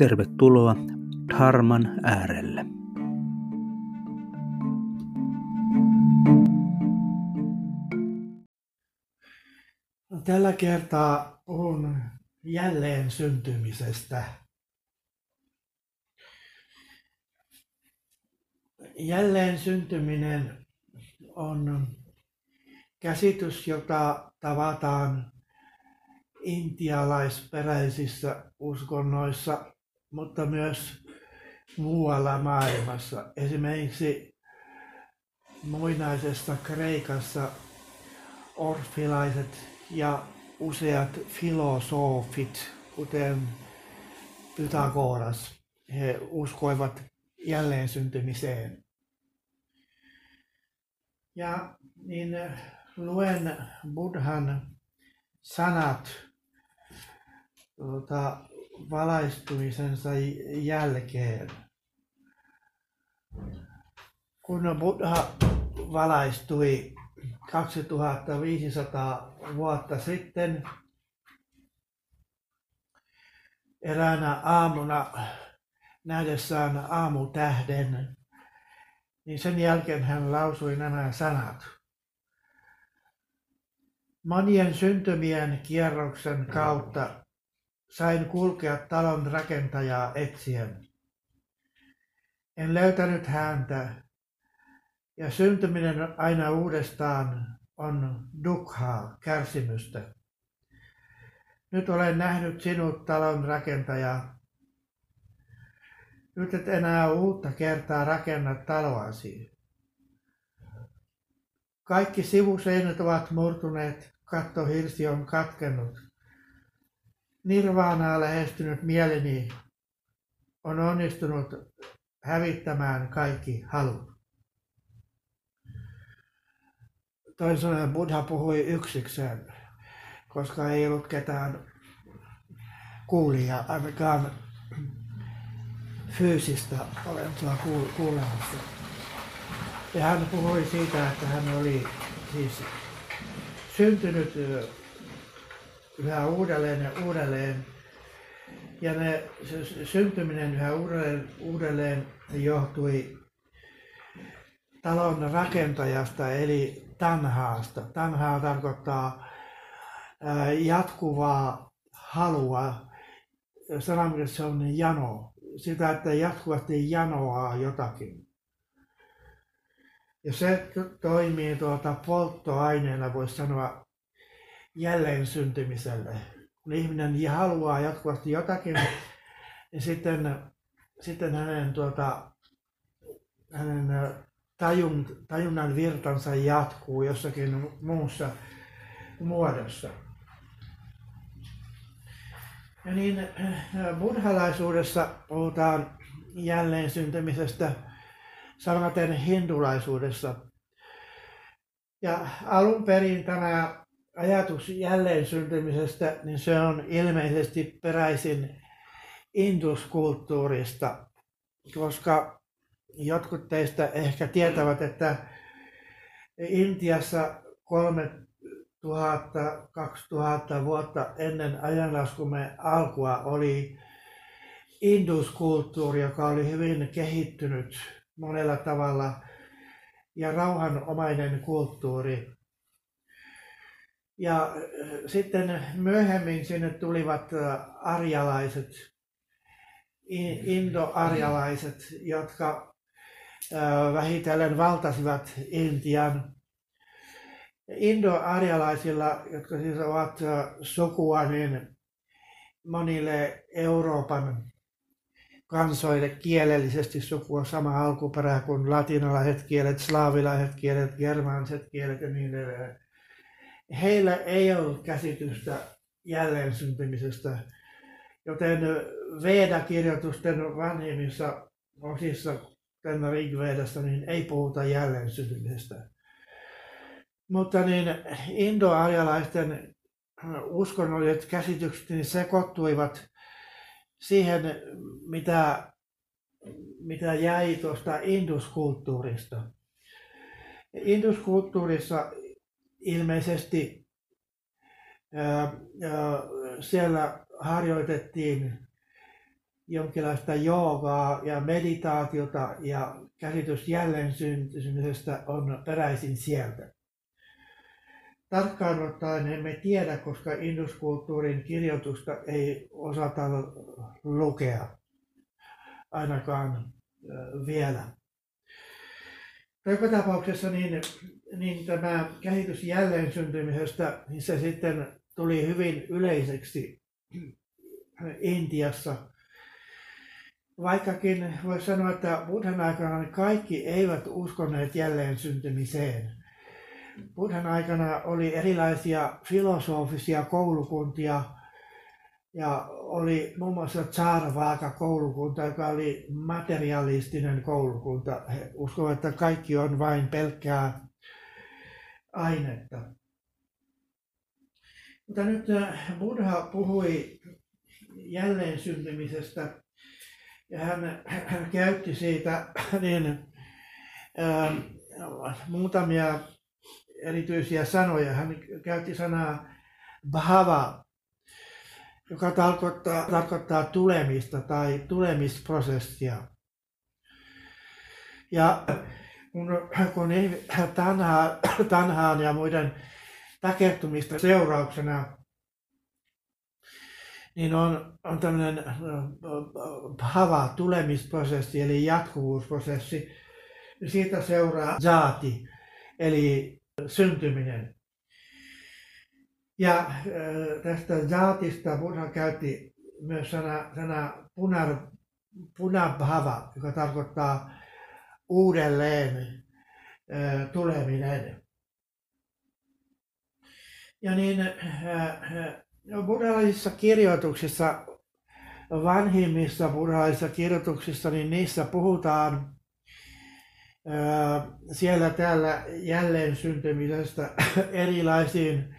tervetuloa Dharman äärelle. Tällä kertaa puhun jälleen syntymisestä. Jälleen syntyminen on käsitys, jota tavataan intialaisperäisissä uskonnoissa, mutta myös muualla maailmassa. Esimerkiksi muinaisessa Kreikassa orfilaiset ja useat filosofit, kuten Pythagoras, he uskoivat jälleen syntymiseen. Ja niin luen Buddhan sanat tuota, valaistumisensa jälkeen. Kun Buddha valaistui 2500 vuotta sitten eräänä aamuna nähdessään aamutähden, niin sen jälkeen hän lausui nämä sanat. Monien syntymien kierroksen kautta sain kulkea talon rakentajaa etsien. En löytänyt häntä, ja syntyminen aina uudestaan on dukhaa, kärsimystä. Nyt olen nähnyt sinut talon rakentaja. Nyt et enää uutta kertaa rakenna taloasi. Kaikki sivuseinät ovat murtuneet, kattohirsi on katkennut. Nirvaanaa lähestynyt mieleni on onnistunut hävittämään kaikki halut. Toisin Buddha puhui yksikseen, koska ei ollut ketään kuulia, ainakaan fyysistä olentoa kuulemassa. Ja hän puhui siitä, että hän oli siis syntynyt yhä uudelleen ja uudelleen. Ja ne, se syntyminen yhä uudelleen, uudelleen johtui talon rakentajasta eli tanhaasta. Tanhaa tarkoittaa jatkuvaa halua. Sanamielessä on jano. Sitä, että jatkuvasti janoaa jotakin. Ja se toimii tuota polttoaineena, voisi sanoa, jälleen syntymiselle. Kun ihminen haluaa jatkuvasti jotakin, niin sitten, sitten hänen, tuota, hänen tajun, tajunnan virtansa jatkuu jossakin muussa muodossa. Ja niin buddhalaisuudessa puhutaan jälleen syntymisestä samaten hindulaisuudessa. Ja alun perin tämä ajatus jälleen syntymisestä, niin se on ilmeisesti peräisin induskulttuurista, koska jotkut teistä ehkä tietävät, että Intiassa 3000-2000 vuotta ennen ajanlaskumme alkua oli induskulttuuri, joka oli hyvin kehittynyt monella tavalla ja rauhanomainen kulttuuri. Ja äh, sitten myöhemmin sinne tulivat äh, arjalaiset, indoarjalaiset, jotka äh, vähitellen valtasivat Intian. Indoarjalaisilla, jotka siis ovat sukua niin monille Euroopan kansoille kielellisesti sukua sama alkuperä kuin latinalaiset kielet, slaavilaiset kielet, germaaniset kielet ja niin edelleen. Heillä ei ollut käsitystä jälleen syntymisestä, joten Veda-kirjoitusten vanhimmissa osissa tänne Rigvedasta, niin ei puhuta jälleen syntymisestä. Mutta niin indoarjalaisten uskonnolliset käsitykset niin sekoittuivat siihen, mitä, mitä jäi tuosta induskulttuurista. Induskulttuurissa ilmeisesti siellä harjoitettiin jonkinlaista joogaa ja meditaatiota ja käsitys jälleen syntymisestä on peräisin sieltä. Tarkkaan ottaen emme tiedä, koska induskulttuurin kirjoitusta ei osata lukea, ainakaan vielä. Joka tapauksessa niin, niin tämä käsitys jälleen syntymisestä, niin se sitten tuli hyvin yleiseksi Intiassa. Vaikkakin voisi sanoa, että Buddhan aikana kaikki eivät uskoneet jälleen syntymiseen. Buddhan aikana oli erilaisia filosofisia koulukuntia ja oli muun muassa Tsarvaaka koulukunta, joka oli materialistinen koulukunta. He uskovat, että kaikki on vain pelkkää ainetta. Mutta nyt äh, Buddha puhui jälleen syntymisestä ja hän, käytti siitä niin, ää, muutamia erityisiä sanoja. Hän käytti sanaa bhava, joka tarkoittaa, tarkoittaa tulemista tai tulemisprosessia. Ja kun, kun tanha, tanhaan ja muiden takertumista seurauksena, niin on, on tämmöinen bhava, tulemisprosessi, eli jatkuvuusprosessi. Siitä seuraa zaati, eli syntyminen. Ja tästä jaatista Buddha käytti myös sana, sana punar, punabhava, joka tarkoittaa uudelleen tuleminen. Ja niin buddhalaisissa kirjoituksissa, vanhimmissa buddhalaisissa kirjoituksissa, niin niissä puhutaan siellä täällä jälleen syntymisestä erilaisiin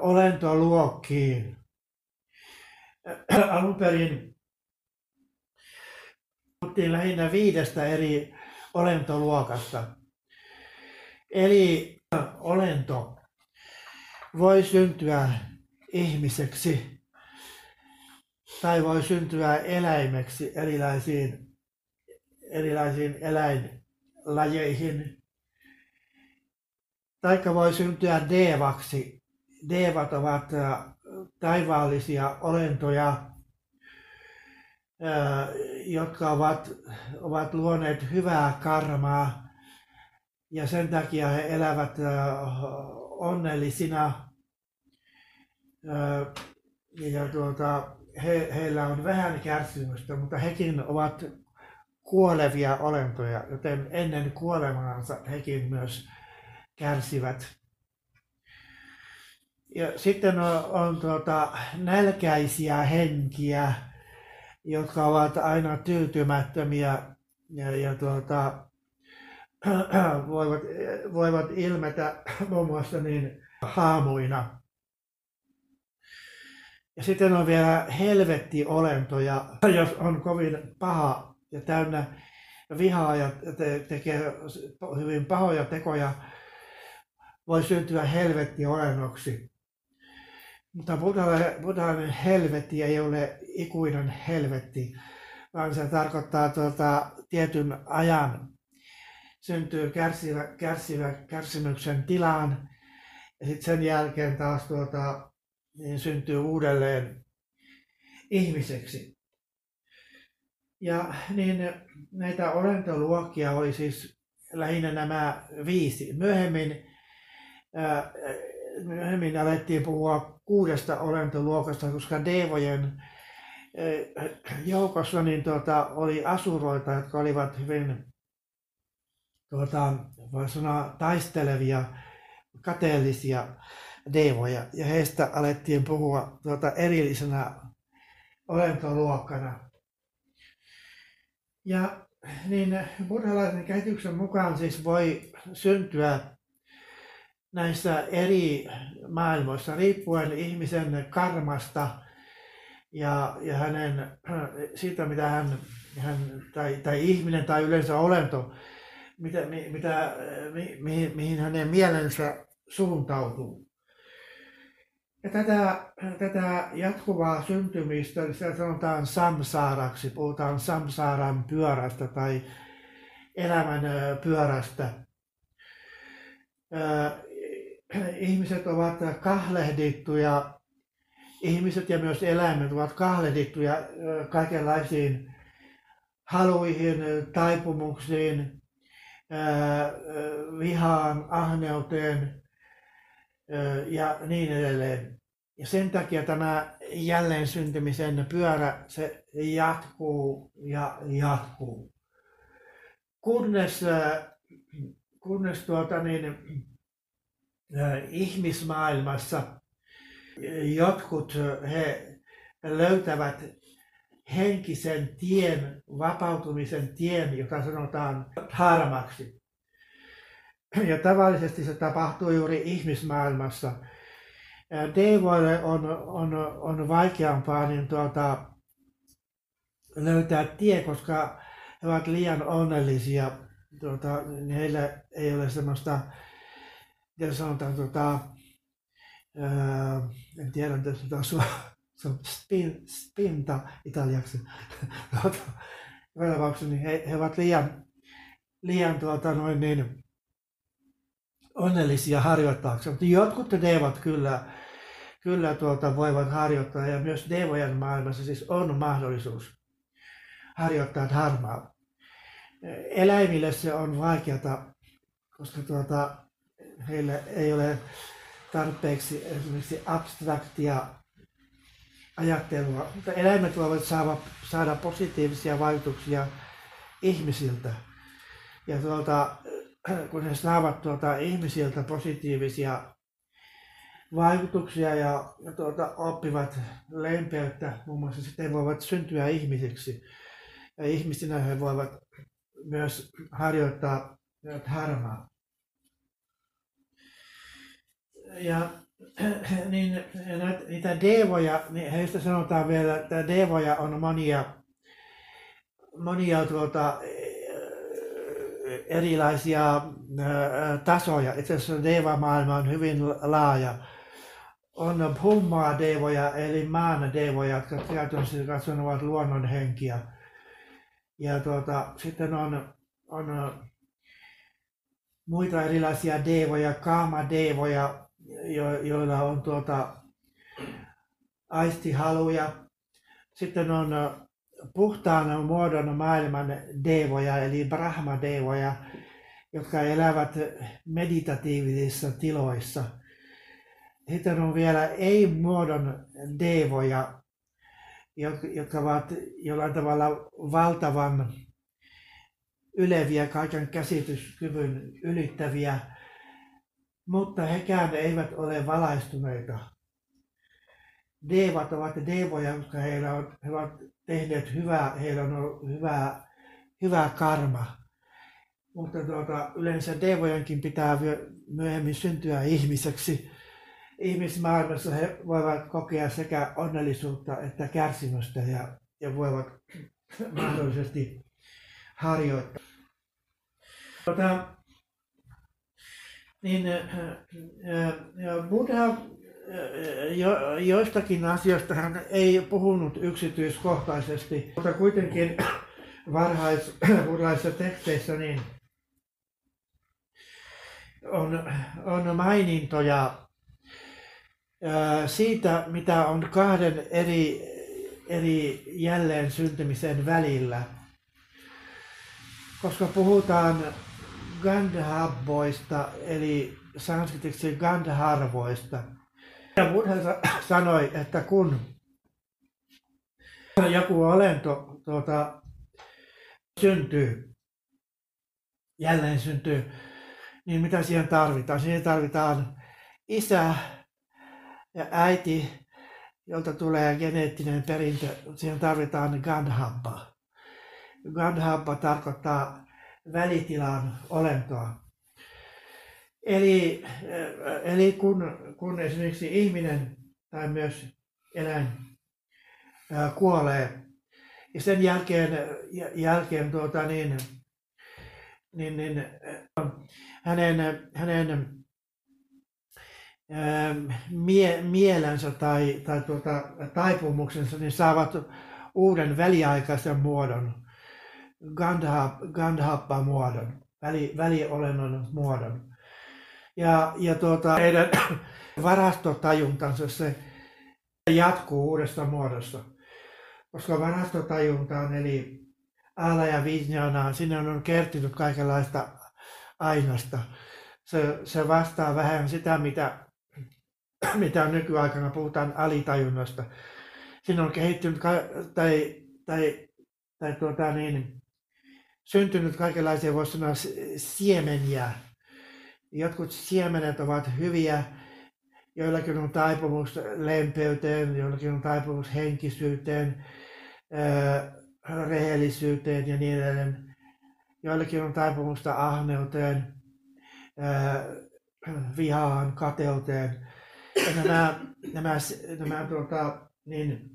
olentoluokkiin. Alun perin puhuttiin lähinnä viidestä eri olentoluokasta. Eli olento voi syntyä ihmiseksi tai voi syntyä eläimeksi erilaisiin erilaisiin eläinlajeihin. Taikka voi syntyä devaksi. Devat ovat taivaallisia olentoja, jotka ovat, ovat luoneet hyvää karmaa ja sen takia he elävät onnellisina. Ja tuota, he, heillä on vähän kärsimystä, mutta hekin ovat kuolevia olentoja, joten ennen kuolemaansa hekin myös kärsivät. Ja sitten on, on tuota, nälkäisiä henkiä, jotka ovat aina tyytymättömiä ja, ja tuota, voivat, voivat ilmetä muun muassa niin haamuina. Ja sitten on vielä helvettiolentoja, jos on kovin paha ja täynnä vihaa ja te- tekee hyvin pahoja tekoja, voi syntyä helvetti olennoksi. Mutta buddhalainen helvetti ei ole ikuinen helvetti, vaan se tarkoittaa tuota, tietyn ajan syntyy kärsivä, kärsivä kärsimyksen tilaan ja sitten sen jälkeen taas tuota, niin syntyy uudelleen ihmiseksi. Ja niin näitä olentoluokkia oli siis lähinnä nämä viisi. Myöhemmin, myöhemmin alettiin puhua kuudesta olentoluokasta, koska Devojen joukossa niin tuota, oli asuroita, jotka olivat hyvin tuota, voi sanoa, taistelevia, kateellisia devoja. Ja heistä alettiin puhua tuota, erillisenä olentoluokkana. Ja niin buddhalaisen käsityksen mukaan siis voi syntyä näissä eri maailmoissa riippuen ihmisen karmasta ja, ja hänen, siitä mitä hän, hän tai, tai ihminen tai yleensä olento, mitä, mitä, mi, mihin, mihin hänen mielensä suuntautuu. Ja tätä, tätä jatkuvaa syntymistä sitä sanotaan samsaaraksi, puhutaan samsaaran pyörästä tai elämän pyörästä. Ihmiset ovat kahlehdittuja, ihmiset ja myös eläimet ovat kahlehdittuja kaikenlaisiin haluihin, taipumuksiin, vihaan, ahneuteen, ja niin edelleen. Ja sen takia tämä jälleen syntymisen pyörä, se jatkuu ja jatkuu. Kunnes, kunnes tuota niin, ihmismaailmassa jotkut he löytävät henkisen tien, vapautumisen tien, jota sanotaan harmaksi. Ja tavallisesti se tapahtuu juuri ihmismaailmassa. Devoille on, on, on vaikeampaa niin tuota, löytää tie, koska he ovat liian onnellisia. Tuota, heillä ei ole semmoista, miten sanotaan, tuota, ää, en tiedä, mitä se on, se on spin, spinta italiaksi. tuota, niin he, he ovat liian, liian tuota, noin niin, onnellisia harjoittaakseen, mutta jotkut devat kyllä, kyllä tuota voivat harjoittaa ja myös devojen maailmassa siis on mahdollisuus harjoittaa dharmaa. Eläimille se on vaikeata, koska tuota, heillä ei ole tarpeeksi esimerkiksi abstraktia ajattelua, mutta eläimet voivat saada, saada positiivisia vaikutuksia ihmisiltä. Ja tuota, kun he saavat tuota, ihmisiltä positiivisia vaikutuksia ja, ja tuota, oppivat lempeyttä, muun muassa sitten voivat syntyä ihmisiksi. Ja ihmisinä he voivat myös harjoittaa harmaa. Ja niin, niitä devoja, niin heistä sanotaan vielä, että devoja on monia, monia tuota, erilaisia tasoja. Itse asiassa Deva-maailma on hyvin laaja. On Bhummaa devoja, eli maan devoja, jotka käytännössä katsoen ovat luonnonhenkiä. Ja tuota, sitten on, on muita erilaisia devoja, kaama-devoja, jo, joilla on tuota, aistihaluja. Sitten on puhtaan muodon maailman devoja, eli brahma-devoja, jotka elävät meditatiivisissa tiloissa. Sitten on vielä ei-muodon devoja, jotka ovat jollain tavalla valtavan yleviä, kaiken käsityskyvyn ylittäviä, mutta hekään eivät ole valaistuneita. Devat ovat devoja, koska heillä on, he ovat tehneet hyvää, heillä on ollut hyvää, hyvää karma. Mutta tuota, yleensä devojenkin pitää myöhemmin syntyä ihmiseksi. Ihmismaailmassa he voivat kokea sekä onnellisuutta että kärsimystä ja, ja voivat mahdollisesti harjoittaa. Tuota, niin, Buddha jo, joistakin asioista hän ei puhunut yksityiskohtaisesti, mutta kuitenkin varhaisbuddhaisissa teksteissä niin on, on mainintoja siitä, mitä on kahden eri, eri jälleen syntymisen välillä. Koska puhutaan Gandhabboista, eli sanskritiksi Gandharvoista, ja Buddha sanoi, että kun joku olento tuota, syntyy, jälleen syntyy, niin mitä siihen tarvitaan? Siihen tarvitaan isä ja äiti jolta tulee geneettinen perintö, siihen tarvitaan Gandhabba. Gandhabba tarkoittaa välitilan olentoa. Eli, eli kun, kun esimerkiksi ihminen tai myös eläin kuolee, ja sen jälkeen, jälkeen tuota, niin, niin, niin, hänen, hänen mie, mielensä tai, tai tuota, taipumuksensa niin saavat uuden väliaikaisen muodon, Gandhappa-muodon, väli, väliolennon muodon. Ja, ja tuota, heidän varastotajuntansa se jatkuu uudessa muodossa. Koska varastotajunta on eli ala ja vijnana, sinne on kertynyt kaikenlaista ainasta. Se, se vastaa vähän sitä, mitä, mitä nykyaikana puhutaan alitajunnasta. Siinä on kehittynyt tai, tai, tai tuota niin, syntynyt kaikenlaisia, voisi sanoa, siemeniä. Jotkut siemenet ovat hyviä, joillakin on taipumus lempeyteen, joillakin on taipumus henkisyyteen, rehellisyyteen ja niin edelleen. Joillakin on taipumusta ahneuteen, vihaan, kateuteen. Ja nämä, nämä, nämä tuota, niin,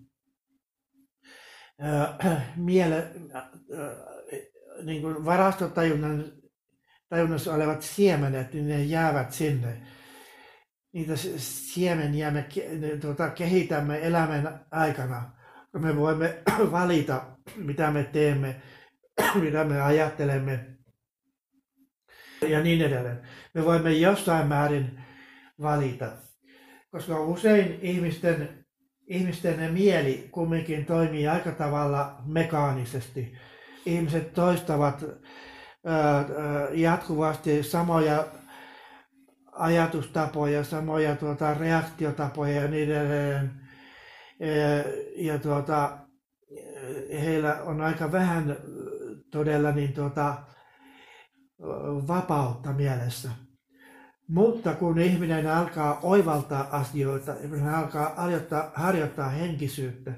miele, niin kuin varastotajunnan tajunnassa olevat siemenet, niin ne jäävät sinne. Niitä siemeniä me tuota, kehitämme elämän aikana, me voimme valita, mitä me teemme, mitä me ajattelemme ja niin edelleen. Me voimme jossain määrin valita, koska usein ihmisten, ihmisten mieli kumminkin toimii aika tavalla mekaanisesti. Ihmiset toistavat jatkuvasti samoja ajatustapoja, samoja tuota, reaktiotapoja ja niin edelleen. Ja tuota, heillä on aika vähän todella niin tuota, vapautta mielessä. Mutta kun ihminen alkaa oivaltaa asioita, ihminen alkaa harjoittaa henkisyyttä,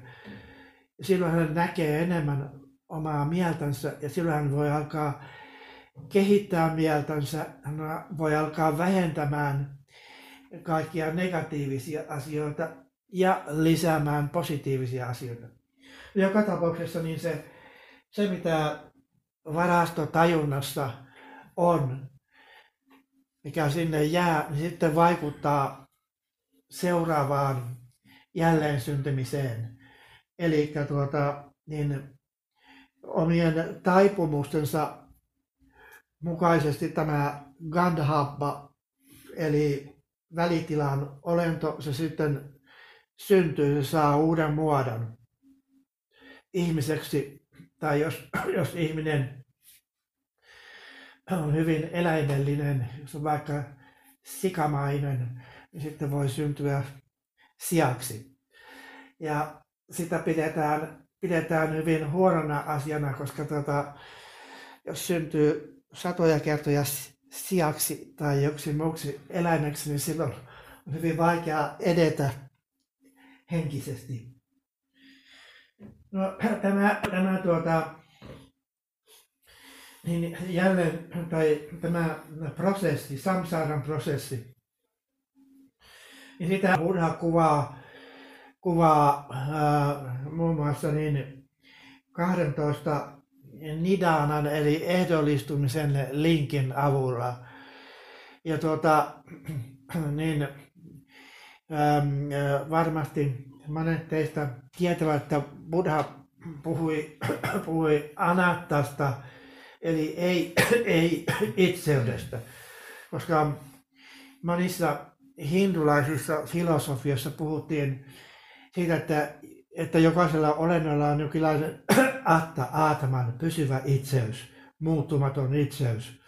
silloin hän näkee enemmän omaa mieltänsä ja silloin hän voi alkaa kehittää mieltänsä, hän voi alkaa vähentämään kaikkia negatiivisia asioita ja lisäämään positiivisia asioita. Joka tapauksessa niin se, se mitä varastotajunnassa on, mikä sinne jää, niin sitten vaikuttaa seuraavaan jälleen syntymiseen. Eli tuota, niin omien taipumustensa mukaisesti tämä Gandhabba, eli välitilan olento, se sitten syntyy, se saa uuden muodon ihmiseksi, tai jos, jos ihminen on hyvin eläimellinen, jos on vaikka sikamainen, niin sitten voi syntyä siaksi. Ja sitä pidetään, pidetään hyvin huonona asiana, koska tota, jos syntyy satoja kertoja siaksi tai joksi muuksi eläimeksi, niin silloin on hyvin vaikea edetä henkisesti. No, tämä, tämä tuota, niin jälleen, tai tämä prosessi, samsaaran prosessi, niin sitä Buddha kuvaa, kuvaa muassa niin 12 Nidanan eli ehdollistumisen linkin avulla. Ja tuota, niin, ähm, varmasti monet teistä tietävät, että Buddha puhui, puhui anattasta, eli ei, ei itseydestä, koska monissa hindulaisissa filosofioissa puhuttiin siitä, että, että jokaisella olennolla on jonkinlainen atta, aataman pysyvä itseys, muuttumaton itseys.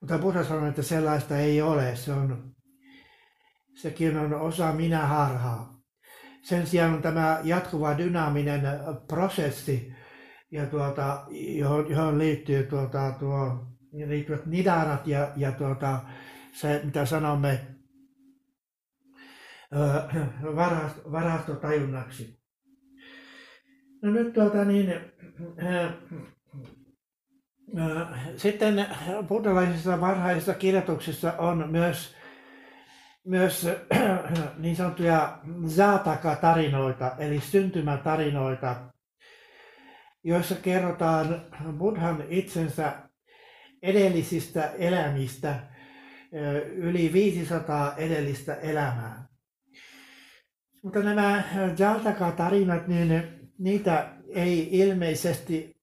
Mutta Buddha sanoi, että sellaista ei ole, se on, sekin on osa minä harhaa. Sen sijaan on tämä jatkuva dynaaminen prosessi, ja tuota, johon, johon liittyy tuota, tuo, liittyvät nidanat ja, ja tuota, se, mitä sanomme, varastotajunnaksi. No nyt tuota niin, sitten buddhalaisissa varhaisissa kirjoituksissa on myös, myös niin sanottuja Zataka-tarinoita, eli syntymätarinoita, joissa kerrotaan Buddhan itsensä edellisistä elämistä yli 500 edellistä elämää. Mutta nämä Jaltaka-tarinat, niin niitä ei ilmeisesti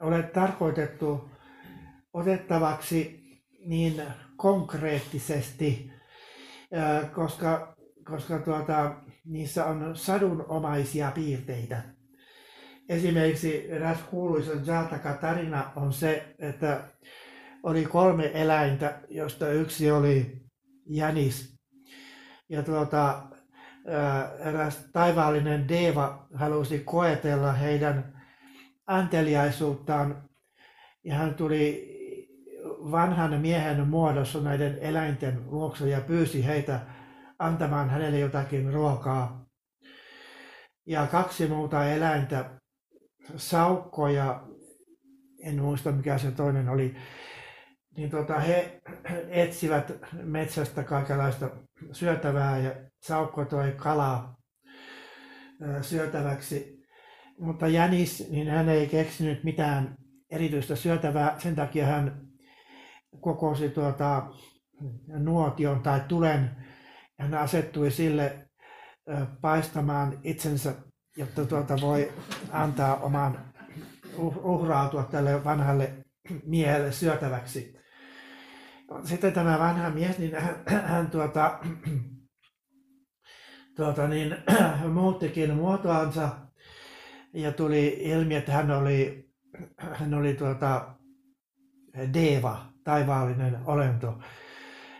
ole tarkoitettu otettavaksi niin konkreettisesti, koska, koska tuota, niissä on sadunomaisia piirteitä. Esimerkiksi eräs kuuluisa Jataka-tarina on se, että oli kolme eläintä, josta yksi oli jänis. Ja tuota, eräs taivaallinen Deva halusi koetella heidän anteliaisuuttaan ja hän tuli vanhan miehen muodossa näiden eläinten luokse ja pyysi heitä antamaan hänelle jotakin ruokaa. Ja kaksi muuta eläintä, saukko ja en muista mikä se toinen oli, niin tota, he etsivät metsästä kaikenlaista syötävää ja saukko toi kalaa syötäväksi. Mutta jänis, niin hän ei keksinyt mitään erityistä syötävää, sen takia hän kokosi tuota, nuotion tai tulen. Hän asettui sille paistamaan itsensä, jotta tuota voi antaa oman uhrautua tälle vanhalle miehelle syötäväksi. Sitten tämä vanha mies, niin hän, hän tuota, tuota niin, muuttikin muotoansa ja tuli ilmi, että hän oli, hän oli tuota, Deva, taivaallinen olento.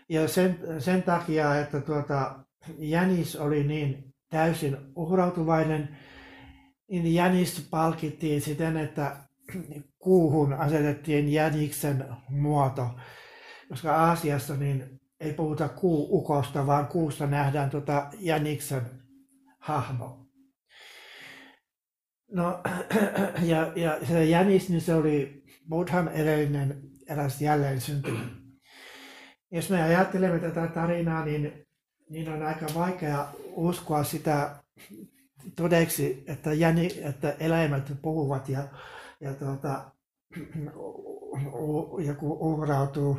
Ja sen, sen takia, että tuota, Jänis oli niin täysin uhrautuvainen, niin Jänis palkittiin siten, että kuuhun asetettiin Jäniksen muoto. Koska Aasiassa niin ei puhuta kuuukosta, vaan kuusta nähdään tuota Jäniksen hahmo. No, ja, ja se Jänis, niin se oli Buddhan edellinen eräs jälleen syntymä. Jos me ajattelemme tätä tarinaa, niin, niin on aika vaikea uskoa sitä todeksi, että, jäni, että eläimet puhuvat ja, ja tuota, joku uhrautuu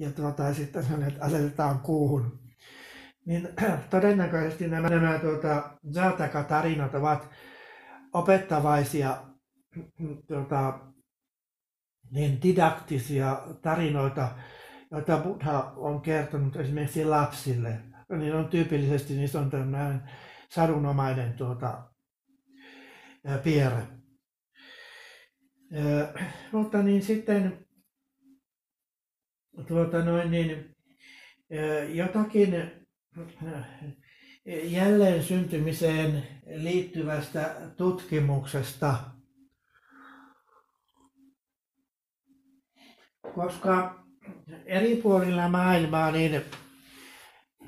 ja tuota, sitten hänet asetetaan kuuhun. Niin todennäköisesti nämä, nämä tuota, Zataka-tarinat ovat opettavaisia tuota, niin didaktisia tarinoita, joita Buddha on kertonut esimerkiksi lapsille. Niin on tyypillisesti niissä on tämmöinen sadunomainen tuota, piirre. mutta niin sitten tuota noin, niin, jotakin jälleen syntymiseen liittyvästä tutkimuksesta, koska eri puolilla maailmaa niin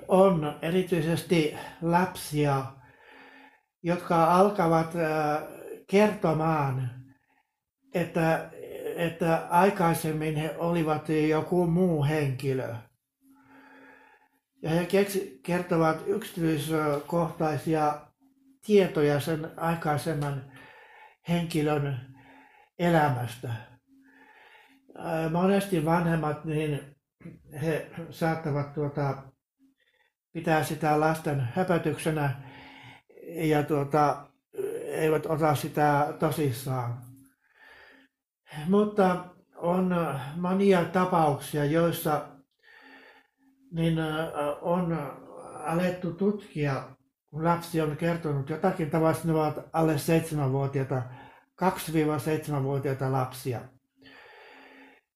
on erityisesti lapsia, jotka alkavat kertomaan, että, että aikaisemmin he olivat joku muu henkilö. Ja he keksi, kertovat yksityiskohtaisia tietoja sen aikaisemman henkilön elämästä. Monesti vanhemmat, niin he saattavat tuota, pitää sitä lasten höpötyksenä ja tuota, eivät ota sitä tosissaan. Mutta on monia tapauksia, joissa niin on alettu tutkia, kun lapsi on kertonut jotakin, tavallisesti ne ovat alle 7-vuotiaita, 2-7-vuotiaita lapsia.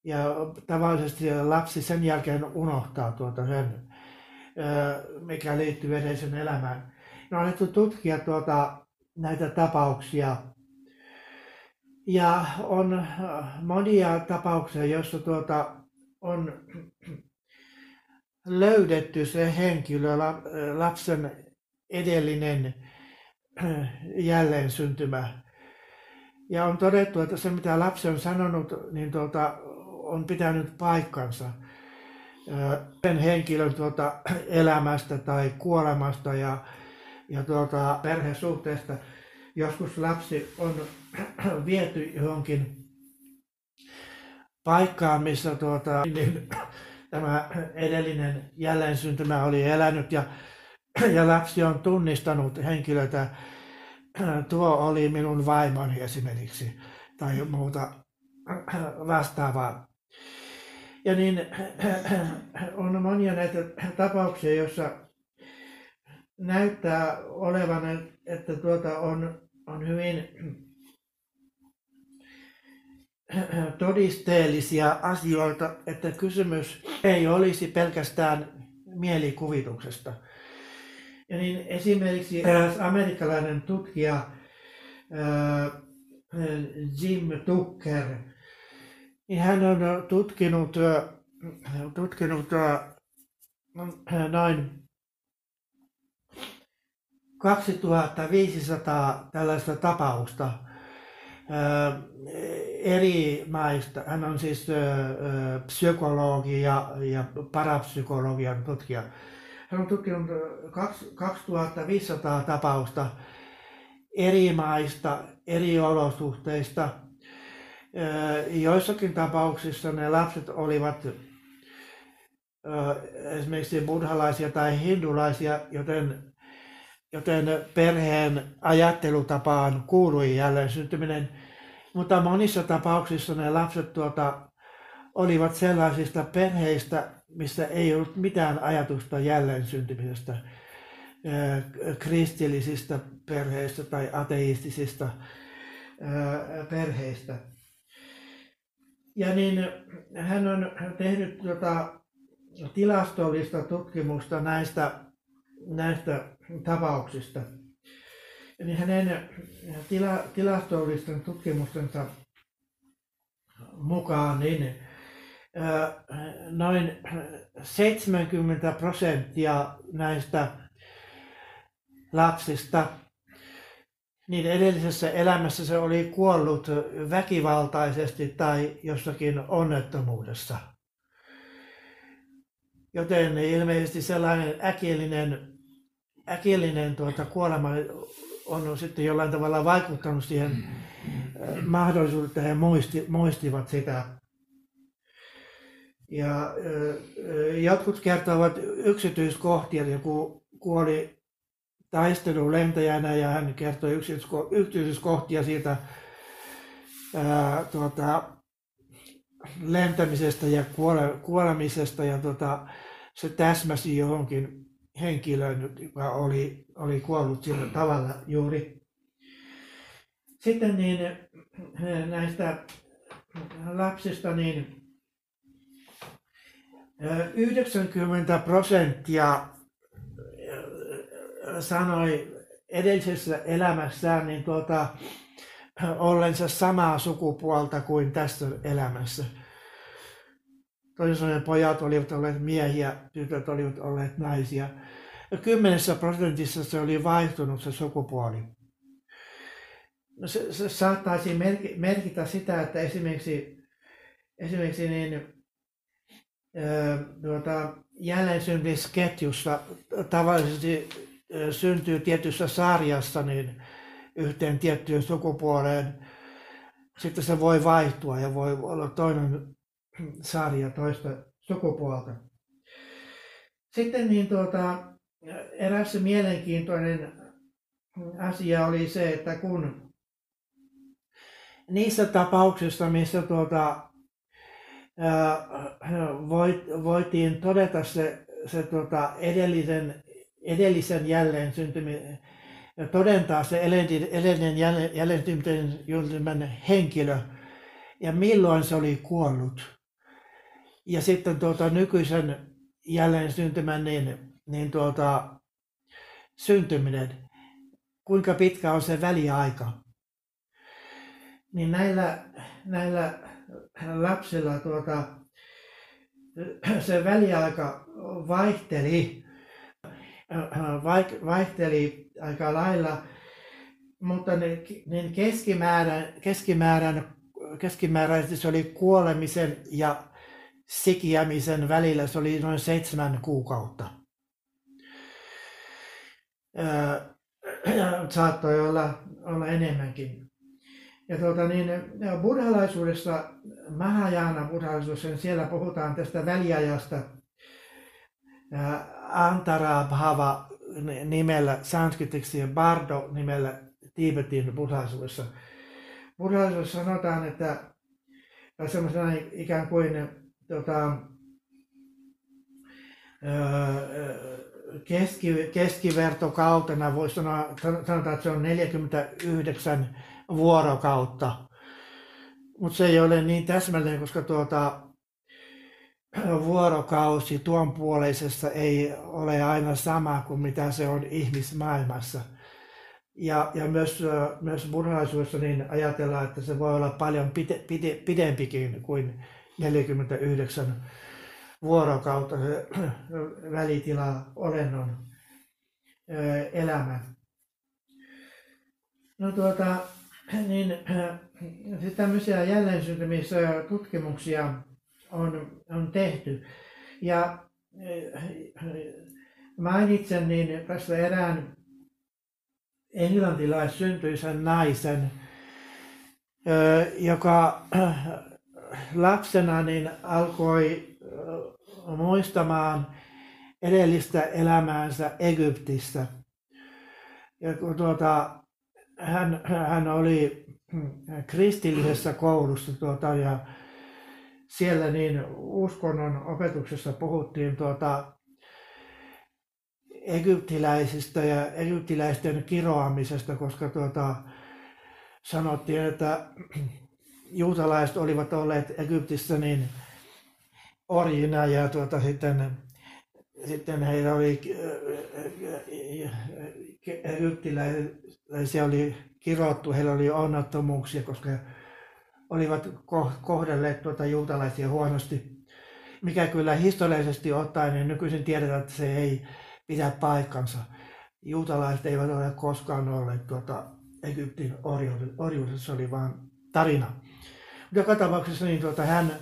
Ja tavallisesti lapsi sen jälkeen unohtaa tuota sen, mikä liittyy edellisen elämään. Ne on alettu tutkia tuota, näitä tapauksia. Ja on monia tapauksia, joissa tuota, on löydetty se henkilö lapsen edellinen jälleen syntymä. Ja on todettu, että se mitä lapsi on sanonut, niin tuota, on pitänyt paikkansa sen henkilön tuota, elämästä tai kuolemasta ja, ja tuota, perhesuhteesta. Joskus lapsi on viety johonkin paikkaan, missä tuota, niin, tämä edellinen jälleen syntymä oli elänyt ja, ja lapsi on tunnistanut henkilöitä. Tuo oli minun vaimoni esimerkiksi tai muuta vastaavaa. Ja niin on monia näitä tapauksia, joissa näyttää olevan, että tuota on, on hyvin todisteellisia asioita, että kysymys ei olisi pelkästään mielikuvituksesta. Ja niin esimerkiksi eräs amerikkalainen tutkija Jim Tucker, niin hän on tutkinut, tutkinut noin 2500 tällaista tapausta eri maista. Hän on siis psykologi ja, ja parapsykologian tutkija. Hän on tutkinut 2500 tapausta eri maista, eri olosuhteista. Joissakin tapauksissa ne lapset olivat esimerkiksi buddhalaisia tai hindulaisia, joten joten perheen ajattelutapaan kuului jälleen syntyminen. Mutta monissa tapauksissa ne lapset tuota, olivat sellaisista perheistä, missä ei ollut mitään ajatusta jälleen syntymisestä, kristillisistä perheistä tai ateistisista perheistä. Ja niin hän on tehnyt tuota tilastollista tutkimusta näistä, näistä tapauksista. Eli hänen tila, tilastollisten tutkimustensa mukaan niin noin 70 prosenttia näistä lapsista, niin edellisessä elämässä se oli kuollut väkivaltaisesti tai jossakin onnettomuudessa. Joten ilmeisesti sellainen äkillinen äkillinen tuota, kuolema on sitten jollain tavalla vaikuttanut siihen mm. mahdollisuuteen, että he muisti, muistivat sitä. Ja jotkut kertovat yksityiskohtia, joku kuoli taistelulentäjänä ja hän kertoi yksityiskohtia siitä ää, tuota, lentämisestä ja kuole, kuolemisesta ja tuota, se täsmäsi johonkin henkilön, joka oli, oli kuollut sillä tavalla juuri. Sitten niin näistä lapsista niin 90 prosenttia sanoi edellisessä elämässään niin tuota, ollensa samaa sukupuolta kuin tässä elämässä. Toisin sanoen pojat olivat olleet miehiä, tytöt olivat olleet naisia. Ja kymmenessä prosentissa se oli vaihtunut se sukupuoli. No se, se saattaisi merkitä sitä, että esimerkiksi, esimerkiksi niin, tuota, jälleensyntymysketjussa tavallisesti syntyy tietyssä sarjassa niin yhteen tiettyyn sukupuoleen. Sitten se voi vaihtua ja voi olla toinen sarja toista sukupuolta. Sitten niin tuota, eräs mielenkiintoinen asia oli se, että kun niissä tapauksissa, missä tuota, voit, voitiin todeta se, se tuota, edellisen, edellisen jälleen syntyminen, todentaa se edellinen jälleen syntyminen henkilö ja milloin se oli kuollut ja sitten tuota, nykyisen jälleen syntymän niin, niin tuota, syntyminen, kuinka pitkä on se väliaika. Niin näillä, näillä lapsilla tuota, se väliaika vaihteli. vaihteli aika lailla, mutta niin keskimäärän, keskimäärän, keskimääräisesti se oli kuolemisen ja sikiämisen välillä, se oli noin seitsemän kuukautta. Saattoi olla, olla enemmänkin. Ja tuota, niin, buddhalaisuudessa, Mahajana buddhalaisuudessa, niin siellä puhutaan tästä väliajasta Antarabhava nimellä sanskritiksi Bardo nimellä Tiibetin buddhalaisuudessa. Buddhalaisuudessa sanotaan, että semmoisena ikään kuin tota, keski, keskivertokautena voisi sanoa, sanotaan, että se on 49 vuorokautta. Mutta se ei ole niin täsmällinen, koska tuota, vuorokausi tuon puoleisessa ei ole aina sama kuin mitä se on ihmismaailmassa. Ja, ja myös, myös niin ajatellaan, että se voi olla paljon pide, pide, pidempikin kuin 49 vuorokautta välitila olennon elämä. No tuota, niin sitten tämmöisiä tutkimuksia on, on tehty. Ja mainitsen niin tästä erään englantilaissyntyisen naisen, joka lapsena niin alkoi muistamaan edellistä elämäänsä Egyptissä. Ja kun tuota, hän, hän oli kristillisessä koulussa tuota, ja siellä niin uskonnon opetuksessa puhuttiin tuota, egyptiläisistä ja egyptiläisten kiroamisesta, koska tuota, sanottiin, että juutalaiset olivat olleet Egyptissä niin orjina ja tuota, sitten, sitten heillä oli egyptiläisiä oli kirottu, heillä oli onnettomuuksia, koska he olivat kohdelleet tuota juutalaisia huonosti. Mikä kyllä historiallisesti ottaen, niin nykyisin tiedetään, että se ei pidä paikkansa. Juutalaiset eivät ole koskaan olleet tuota Egyptin orjuudessa, oli vain tarina. Joka niin tuota, hän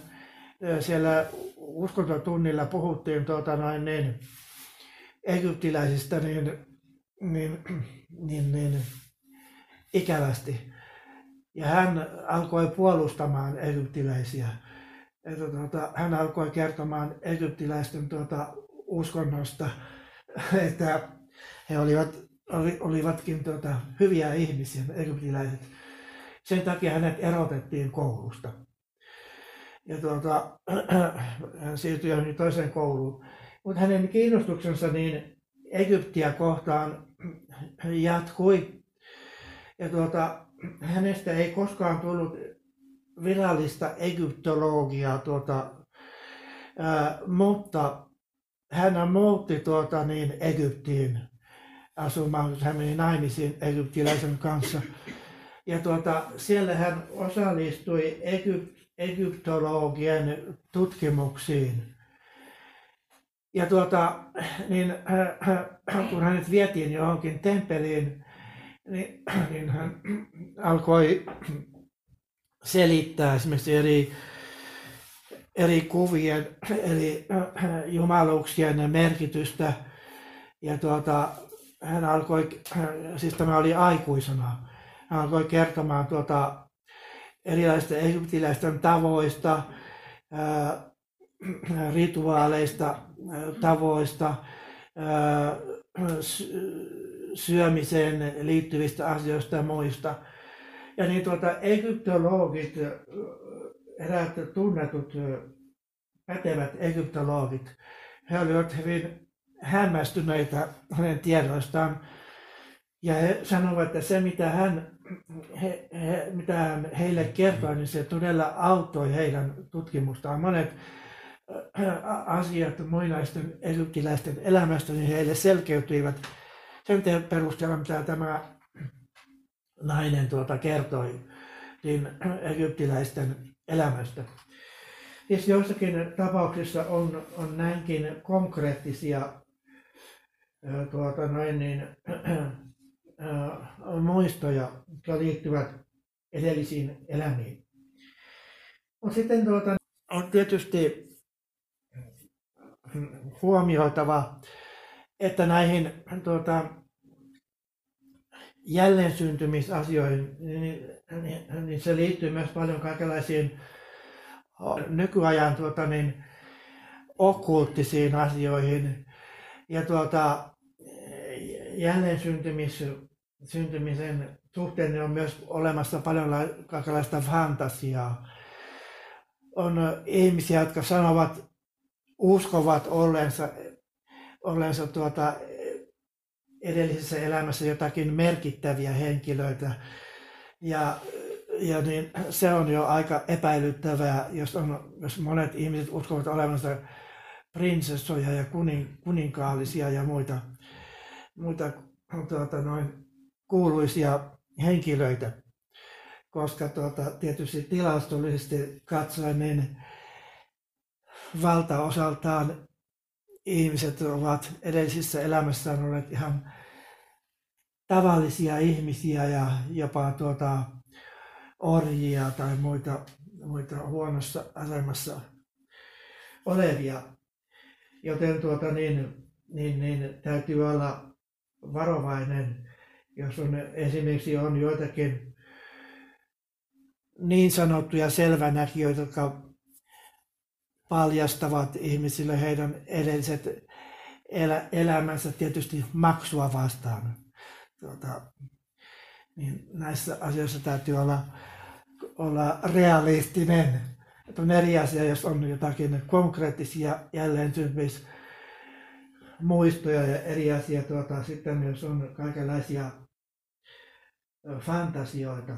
siellä uskontotunnilla puhuttiin tuota, noin niin, egyptiläisistä niin, niin, niin, niin ikävästi. Ja hän alkoi puolustamaan egyptiläisiä. Että, tuota, hän alkoi kertomaan egyptiläisten tuota, uskonnosta, että he olivat, oli, olivatkin tuota, hyviä ihmisiä, egyptiläiset. Sen takia hänet erotettiin koulusta. Ja tuota, hän siirtyi johonkin toiseen kouluun. Mutta hänen kiinnostuksensa niin Egyptiä kohtaan jatkui. Ja tuota, hänestä ei koskaan tullut virallista egyptologiaa, tuota, mutta hän muutti tuota, niin Egyptiin asumaan, hän meni naimisiin egyptiläisen kanssa. Ja tuota, siellä hän osallistui Egypt, egyptologian tutkimuksiin. Ja tuota, niin, kun hänet vietiin johonkin temppeliin, niin, niin hän alkoi selittää esimerkiksi eri, eri kuvien, eri jumaluuksien merkitystä. Ja tuota, hän alkoi, siis tämä oli aikuisena, alkoi kertomaan tuota, erilaisista egyptiläisten tavoista, ää, rituaaleista, tavoista, ää, syömiseen liittyvistä asioista ja muista. Ja niin tuota, egyptologit, eräät tunnetut pätevät egyptologit, he olivat hyvin hämmästyneitä hänen tiedoistaan. Ja he sanovat, että se mitä hän, he, he, mitä hän heille kertoi, niin se todella auttoi heidän tutkimustaan. Monet asiat muinaisten egyptiläisten elämästä, niin heille selkeytyivät sen perusteella, mitä tämä nainen tuota kertoi niin egyptiläisten elämästä. Siis joissakin tapauksissa on, on näinkin konkreettisia tuota, noin, niin, muistoja, jotka liittyvät edellisiin elämiin. Mutta sitten tuota, on tietysti huomioitava, että näihin tuota, jälleen syntymisasioihin, niin, niin, niin se liittyy myös paljon kaikenlaisiin nykyajan tuota, niin, okkulttisiin asioihin. Ja tuota, jälleen syntymis, syntymisen suhteen niin on myös olemassa paljon kaikenlaista fantasiaa. On ihmisiä, jotka sanovat, uskovat ollensa, ollensa tuota, edellisessä elämässä jotakin merkittäviä henkilöitä. Ja, ja niin se on jo aika epäilyttävää, jos, on, jos monet ihmiset uskovat olevansa prinsessoja ja kunin, kuninkaallisia ja muita, muita tuota, noin, kuuluisia henkilöitä. Koska tuota, tietysti tilastollisesti katsoen niin valtaosaltaan ihmiset ovat edellisissä elämässään olleet ihan tavallisia ihmisiä ja jopa tuota, orjia tai muita, muita huonossa asemassa olevia. Joten tuota, niin, niin, niin, täytyy olla varovainen, jos on esimerkiksi on joitakin niin sanottuja selvänäkijöitä, jotka paljastavat ihmisille heidän edelliset elä, elämänsä tietysti maksua vastaan. Tuota, niin näissä asioissa täytyy olla, olla realistinen. Että on eri asia, jos on jotakin konkreettisia jälleen muistoja ja eri asia tuota, sitten, jos on kaikenlaisia fantasioita.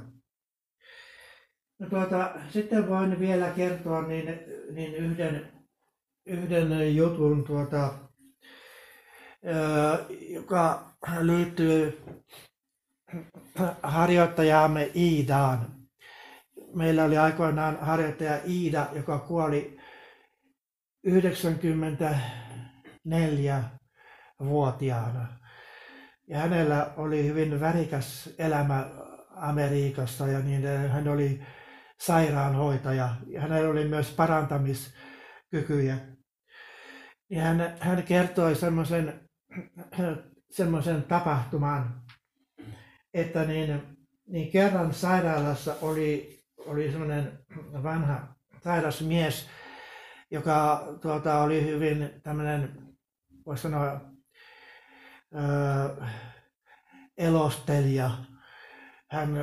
No tuota, sitten voin vielä kertoa niin, niin yhden, yhden jutun, tuota, joka liittyy harjoittajaamme Iidaan. Meillä oli aikoinaan harjoittaja Iida, joka kuoli 94-vuotiaana. Ja hänellä oli hyvin värikäs elämä Amerikassa ja niin hän oli sairaanhoitaja ja hänellä oli myös parantamiskykyjä. Ja hän, hän kertoi semmoisen, semmoisen tapahtuman, että niin, niin kerran sairaalassa oli, oli semmoinen vanha sairas mies, joka tuota, oli hyvin tämmöinen, voisi sanoa, öö, elostelija hän,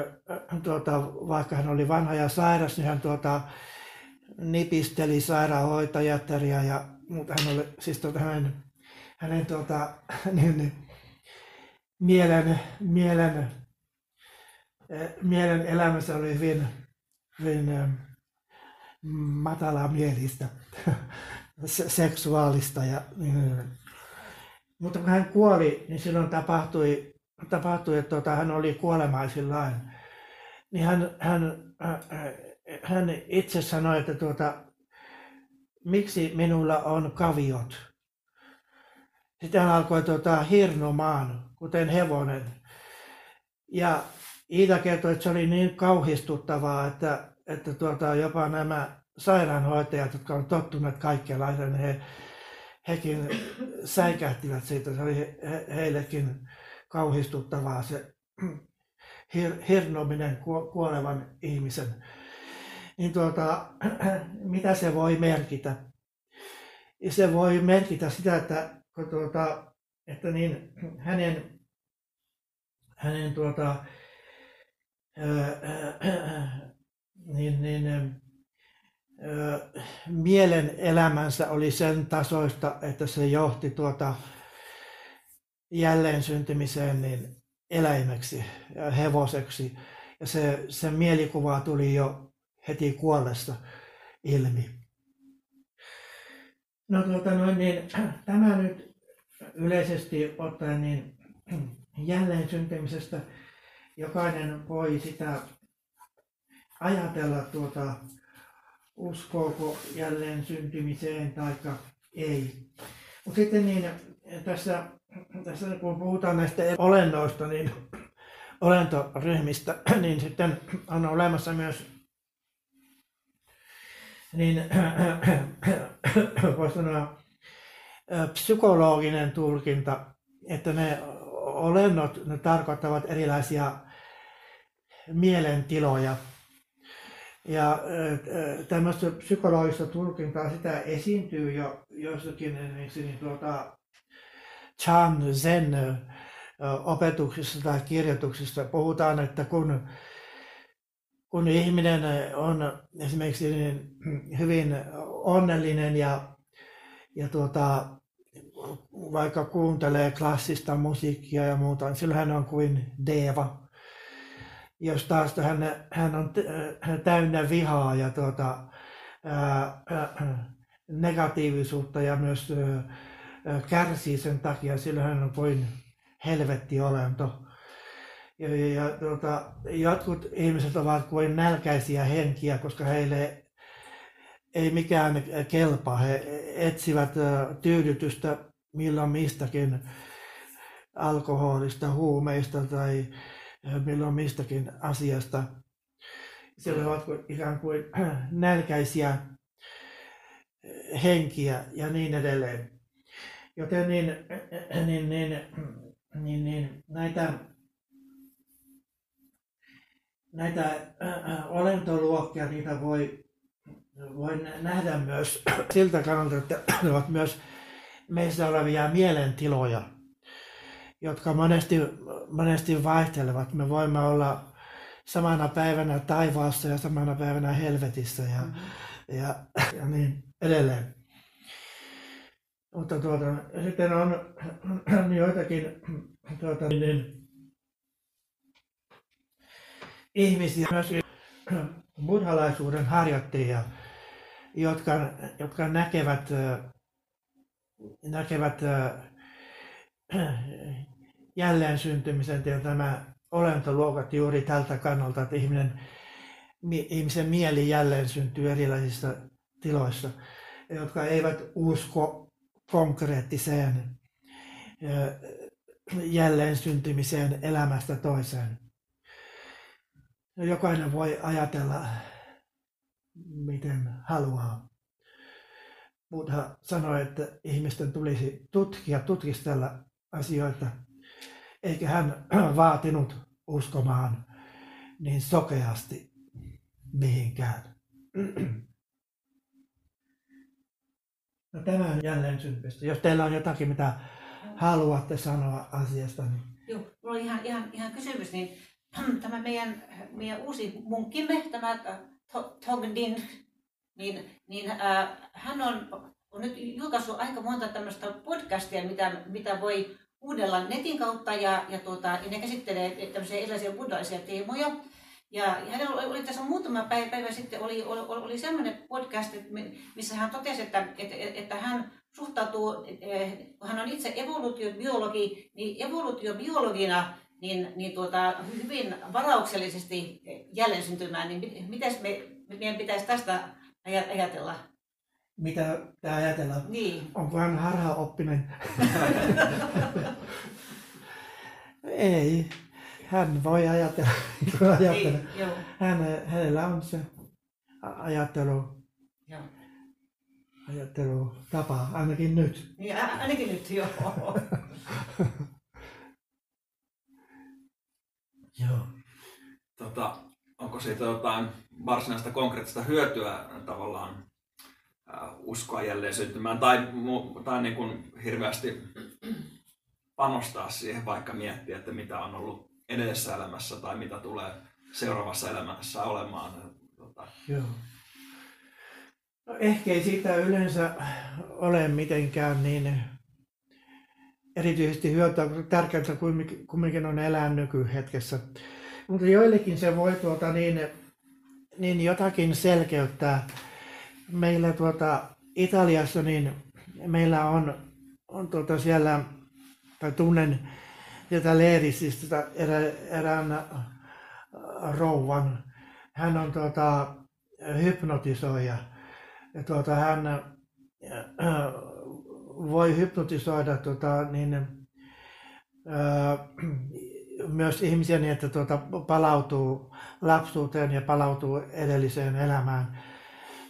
tuota, vaikka hän oli vanha ja sairas, niin hän tuota, nipisteli sairaanhoitajat ja, mutta hän oli, siis tuota, hänen, hänen tuota, niin, mielen, mielen, mielen elämässä oli hyvin, hyvin mielistä, seksuaalista. Ja, niin, mutta kun hän kuoli, niin silloin tapahtui tapahtui, että tota, hän oli kuolemaisillaan, niin hän, hän, hän itse sanoi, että tuota, miksi minulla on kaviot. Sitten hän alkoi tuota, hirnomaan, kuten hevonen. Ja Iida kertoi, että se oli niin kauhistuttavaa, että, että tuota, jopa nämä sairaanhoitajat, jotka on tottuneet kaikenlaisen, he, hekin säikähtivät siitä. Se oli he, heillekin kauhistuttavaa se hir, hirnominen kuolevan ihmisen. Niin tuota, mitä se voi merkitä? Se voi merkitä sitä, että, tuota, että niin hänen, hänen tuota, niin, niin, mielen elämänsä oli sen tasoista, että se johti tuota, jälleen syntymiseen niin eläimeksi ja hevoseksi. Ja se, se mielikuva tuli jo heti kuollessa ilmi. No tuota noin, niin, tämä nyt yleisesti ottaen niin jälleen syntymisestä jokainen voi sitä ajatella tuota, uskooko jälleen syntymiseen tai ei. Mutta sitten niin tässä tässä kun puhutaan näistä olennoista, niin olentoryhmistä, niin sitten on olemassa myös niin voisi sanoa psykologinen tulkinta, että ne olennot ne tarkoittavat erilaisia mielentiloja. Ja tämmöistä psykologista tulkintaa sitä esiintyy jo jossakin esimerkiksi niin tuota, Chan Zen opetuksissa tai kirjoituksissa puhutaan, että kun, kun ihminen on esimerkiksi niin hyvin onnellinen ja, ja tuota, vaikka kuuntelee klassista musiikkia ja muuta, niin silloin hän on kuin deva. Jos taas hän, hän on täynnä vihaa ja tuota, ää, ää, negatiivisuutta ja myös ää, kärsii sen takia, silloin hän on kuin helvettiolento. Ja, ja, ja tuota, jotkut ihmiset ovat kuin nälkäisiä henkiä, koska heille ei mikään kelpaa. He etsivät tyydytystä milloin mistäkin alkoholista, huumeista tai milloin mistäkin asiasta. Siellä ovat ikään kuin nälkäisiä henkiä ja niin edelleen. Joten niin, niin, niin, niin, niin näitä, näitä olentoluokkia, niitä voi, voi nähdä myös siltä kannalta, että ne ovat myös meissä olevia mielentiloja, jotka monesti, monesti vaihtelevat. Me voimme olla samana päivänä taivaassa ja samana päivänä helvetissä ja, mm-hmm. ja, ja niin edelleen. Mutta tuota, sitten on joitakin tuota, niin, ihmisiä, myös buddhalaisuuden harjoittajia, jotka, jotka näkevät näkevät jälleen syntymisen tämä olentoluokat juuri tältä kannalta, että ihminen, ihmisen mieli jälleen syntyy erilaisissa tiloissa, jotka eivät usko konkreettiseen jälleen syntymiseen elämästä toiseen. Jokainen voi ajatella, miten haluaa. Buddha sanoi, että ihmisten tulisi tutkia, tutkistella asioita, eikä hän vaatinut uskomaan niin sokeasti mihinkään. No tämä on jälleen syntymistä. Jos teillä on jotakin, mitä haluatte sanoa asiasta. Niin... Joo, minulla on ihan, ihan, ihan kysymys. Niin, tämä meidän, meidän uusi munkkimme, tämä Togdin niin, niin äh, hän on, on nyt julkaissut aika monta tämmöistä podcastia, mitä, mitä voi kuunnella netin kautta ja, ja, tuota, ja ne käsittelee tämmöisiä erilaisia buddhaisia teemoja. Ja hänellä oli, oli tässä muutama päivä, päivä sitten oli, oli, oli sellainen podcast, missä hän totesi, että, että, että hän suhtautuu, eh, kun hän on itse evoluutiobiologi, niin evoluutiobiologina niin, niin tuota, hyvin varauksellisesti jälleen syntymään, niin miten me, meidän pitäisi tästä ajatella. Mitä tämä ajatella? Niin. Onko hän harhaoppinen? Ei. Hän voi ajatella. ajatella. Ei, Hän, hänellä on se ajattelu. Joo. Ajattelutapa, ainakin nyt. Niin, ainakin nyt, joo. joo. Tota, onko siitä jotain varsinaista konkreettista hyötyä tavallaan uskoa jälleen syntymään tai, tai niin kuin hirveästi panostaa siihen, vaikka miettiä, että mitä on ollut edellisessä elämässä tai mitä tulee seuraavassa elämässä olemaan. Tota. Joo. No ehkä ei siitä yleensä ole mitenkään niin erityisesti hyötyä, tärkeintä kumminkin on elää nykyhetkessä. Mutta joillekin se voi tuota niin, niin jotakin selkeyttää. Meillä tuota Italiassa niin meillä on, on tuota siellä, tai tunnen sieltä leirisistä erä, erään äh, rouvan. Hän on tuota, hypnotisoija. Ja tuota, hän äh, voi hypnotisoida tuota, niin, myös ihmisiä niin, että tuota, palautuu lapsuuteen ja palautuu edelliseen elämään.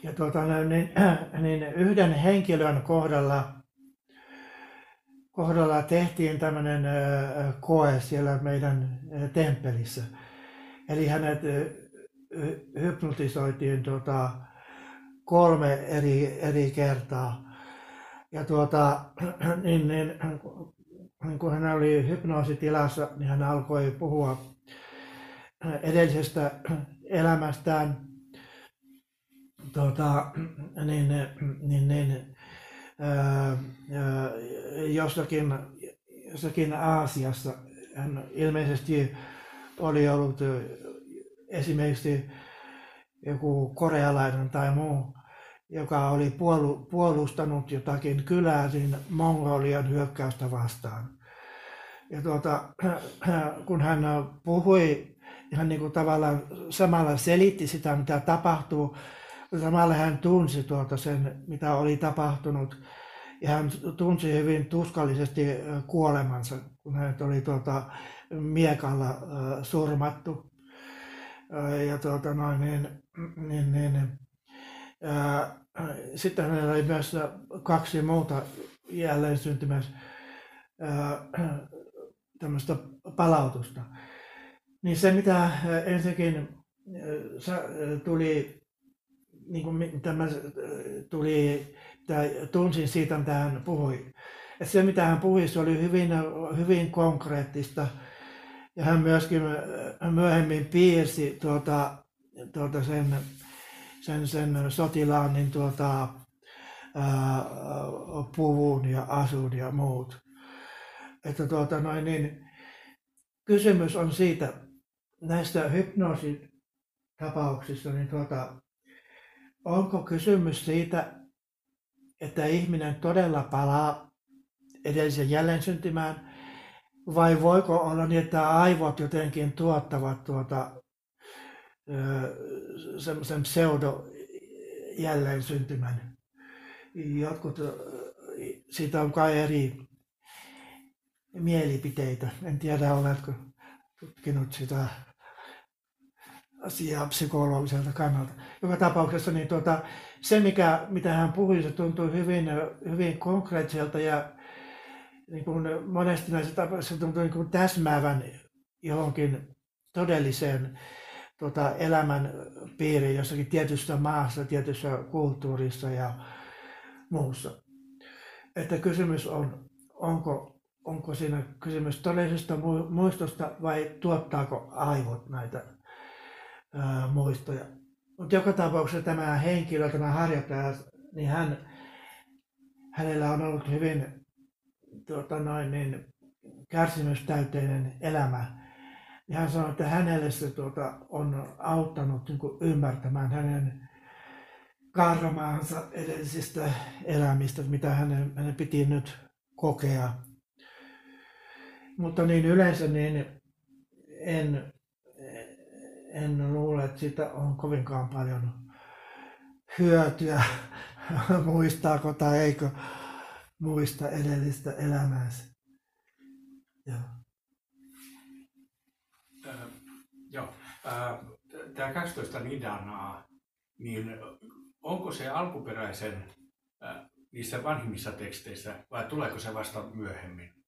Ja tuota, niin, niin yhden henkilön kohdalla, kohdalla tehtiin tämmöinen koe siellä meidän temppelissä. Eli hänet hypnotisoitiin tuota, kolme eri, eri kertaa. Ja tuota, niin, niin, niin kun hän oli hypnoositilassa, niin hän alkoi puhua edellisestä elämästään tuota, niin, niin, niin, ää, jossakin, jossakin Aasiassa. Hän ilmeisesti oli ollut esimerkiksi joku korealainen tai muu, joka oli puolustanut jotakin kylää niin Mongolian hyökkäystä vastaan. Ja tuota, kun hän puhui, hän niin kuin tavallaan samalla selitti sitä, mitä tapahtuu, samalla hän tunsi tuota sen, mitä oli tapahtunut. Ja hän tunsi hyvin tuskallisesti kuolemansa, kun hän oli tuota miekalla surmattu. Ja tuota noin, niin, niin, niin, niin sitten hänellä oli myös kaksi muuta jälleen syntymässä tämmöistä palautusta. Niin se, mitä ensinnäkin tuli, niin kuin tämä tuli, tai tunsin siitä, mitä hän puhui. että se, mitä hän puhui, se oli hyvin, hyvin konkreettista. Ja hän myöskin myöhemmin piirsi tuota, tuota sen sen, sen sotilaan niin tuota, ää, puvun ja asun ja muut. Että tuota, noin, niin, kysymys on siitä, näistä hypnoositapauksista, niin tuota, onko kysymys siitä, että ihminen todella palaa edellisen jälleen syntymään, vai voiko olla niin, että aivot jotenkin tuottavat tuota semmoisen pseudo jälleen syntymän. Jotkut, siitä on kai eri mielipiteitä. En tiedä, oletko tutkinut sitä asiaa psykologiselta kannalta. Joka tapauksessa niin tuota, se, mikä, mitä hän puhui, se tuntui hyvin, hyvin konkreettiselta ja niin kuin monesti näissä tapauksissa tuntui niin kuin täsmäävän johonkin todelliseen tota, elämän piiri jossakin tietyssä maassa, tietyssä kulttuurissa ja muussa. Että kysymys on, onko, onko siinä kysymys todellisesta muistosta vai tuottaako aivot näitä muistoja. Mutta joka tapauksessa tämä henkilö, tämä harjoittaja, niin hän, hänellä on ollut hyvin tuota noin, niin, kärsimystäyteinen elämä ja hän sanoi, että hänelle se tuota, on auttanut niin kuin ymmärtämään hänen karmaansa edellisistä elämistä, mitä hänen, hänen piti nyt kokea. Mutta niin yleensä niin en, en luule, että siitä on kovinkaan paljon hyötyä, muistaako tai eikö muista edellistä elämäänsä. Joo. tämä 12 nidanaa, niin onko se alkuperäisen niissä vanhimmissa teksteissä vai tuleeko se vasta myöhemmin?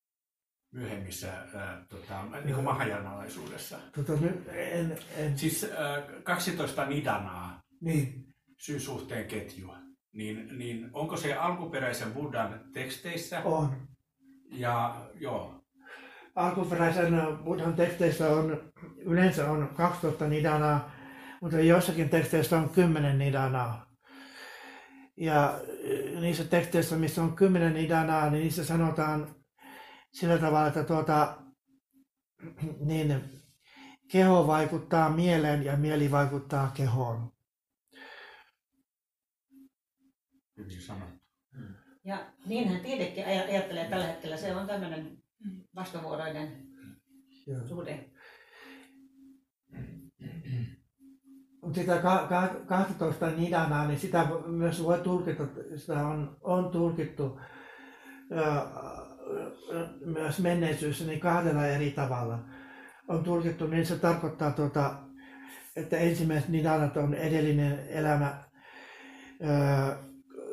Myöhemmissä ää, tota, niin kuin mahajanalaisuudessa. Tota, en, en... Siis ää, 12 nidanaa, niin. syysuhteen ketjua, niin, niin onko se alkuperäisen Buddhan teksteissä? On. Ja joo, alkuperäisen Buddhan teksteissä on, yleensä on 12 nidanaa, mutta jossakin teksteissä on 10 nidanaa. Ja niissä teksteissä, missä on 10 nidanaa, niin niissä sanotaan sillä tavalla, että tuota, niin keho vaikuttaa mieleen ja mieli vaikuttaa kehoon. Hyvin sanottu. Ja niinhän tiedekin ajattelee tällä hetkellä. Se on tämmöinen vastavuoroinen Joo. suhde. Mutta sitä 12 nidanaa, niin sitä myös voi tulkita, sitä on, on tulkittu myös menneisyys niin kahdella eri tavalla. On tulkittu niin, se tarkoittaa, tuota, että ensimmäiset nidanat on edellinen elämä,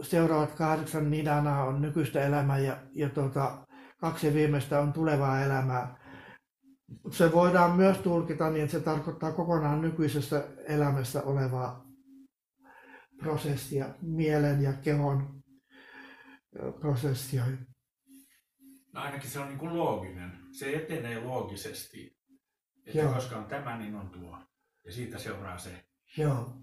seuraavat kahdeksan nidanaa on nykyistä elämää ja, ja tuota, kaksi viimeistä on tulevaa elämää. Se voidaan myös tulkita niin, että se tarkoittaa kokonaan nykyisessä elämässä olevaa prosessia, mielen ja kehon prosessia. No ainakin se on niin kuin looginen. Se etenee loogisesti. Että Joo. koska on tämä, niin on tuo. Ja siitä seuraa se. Joo.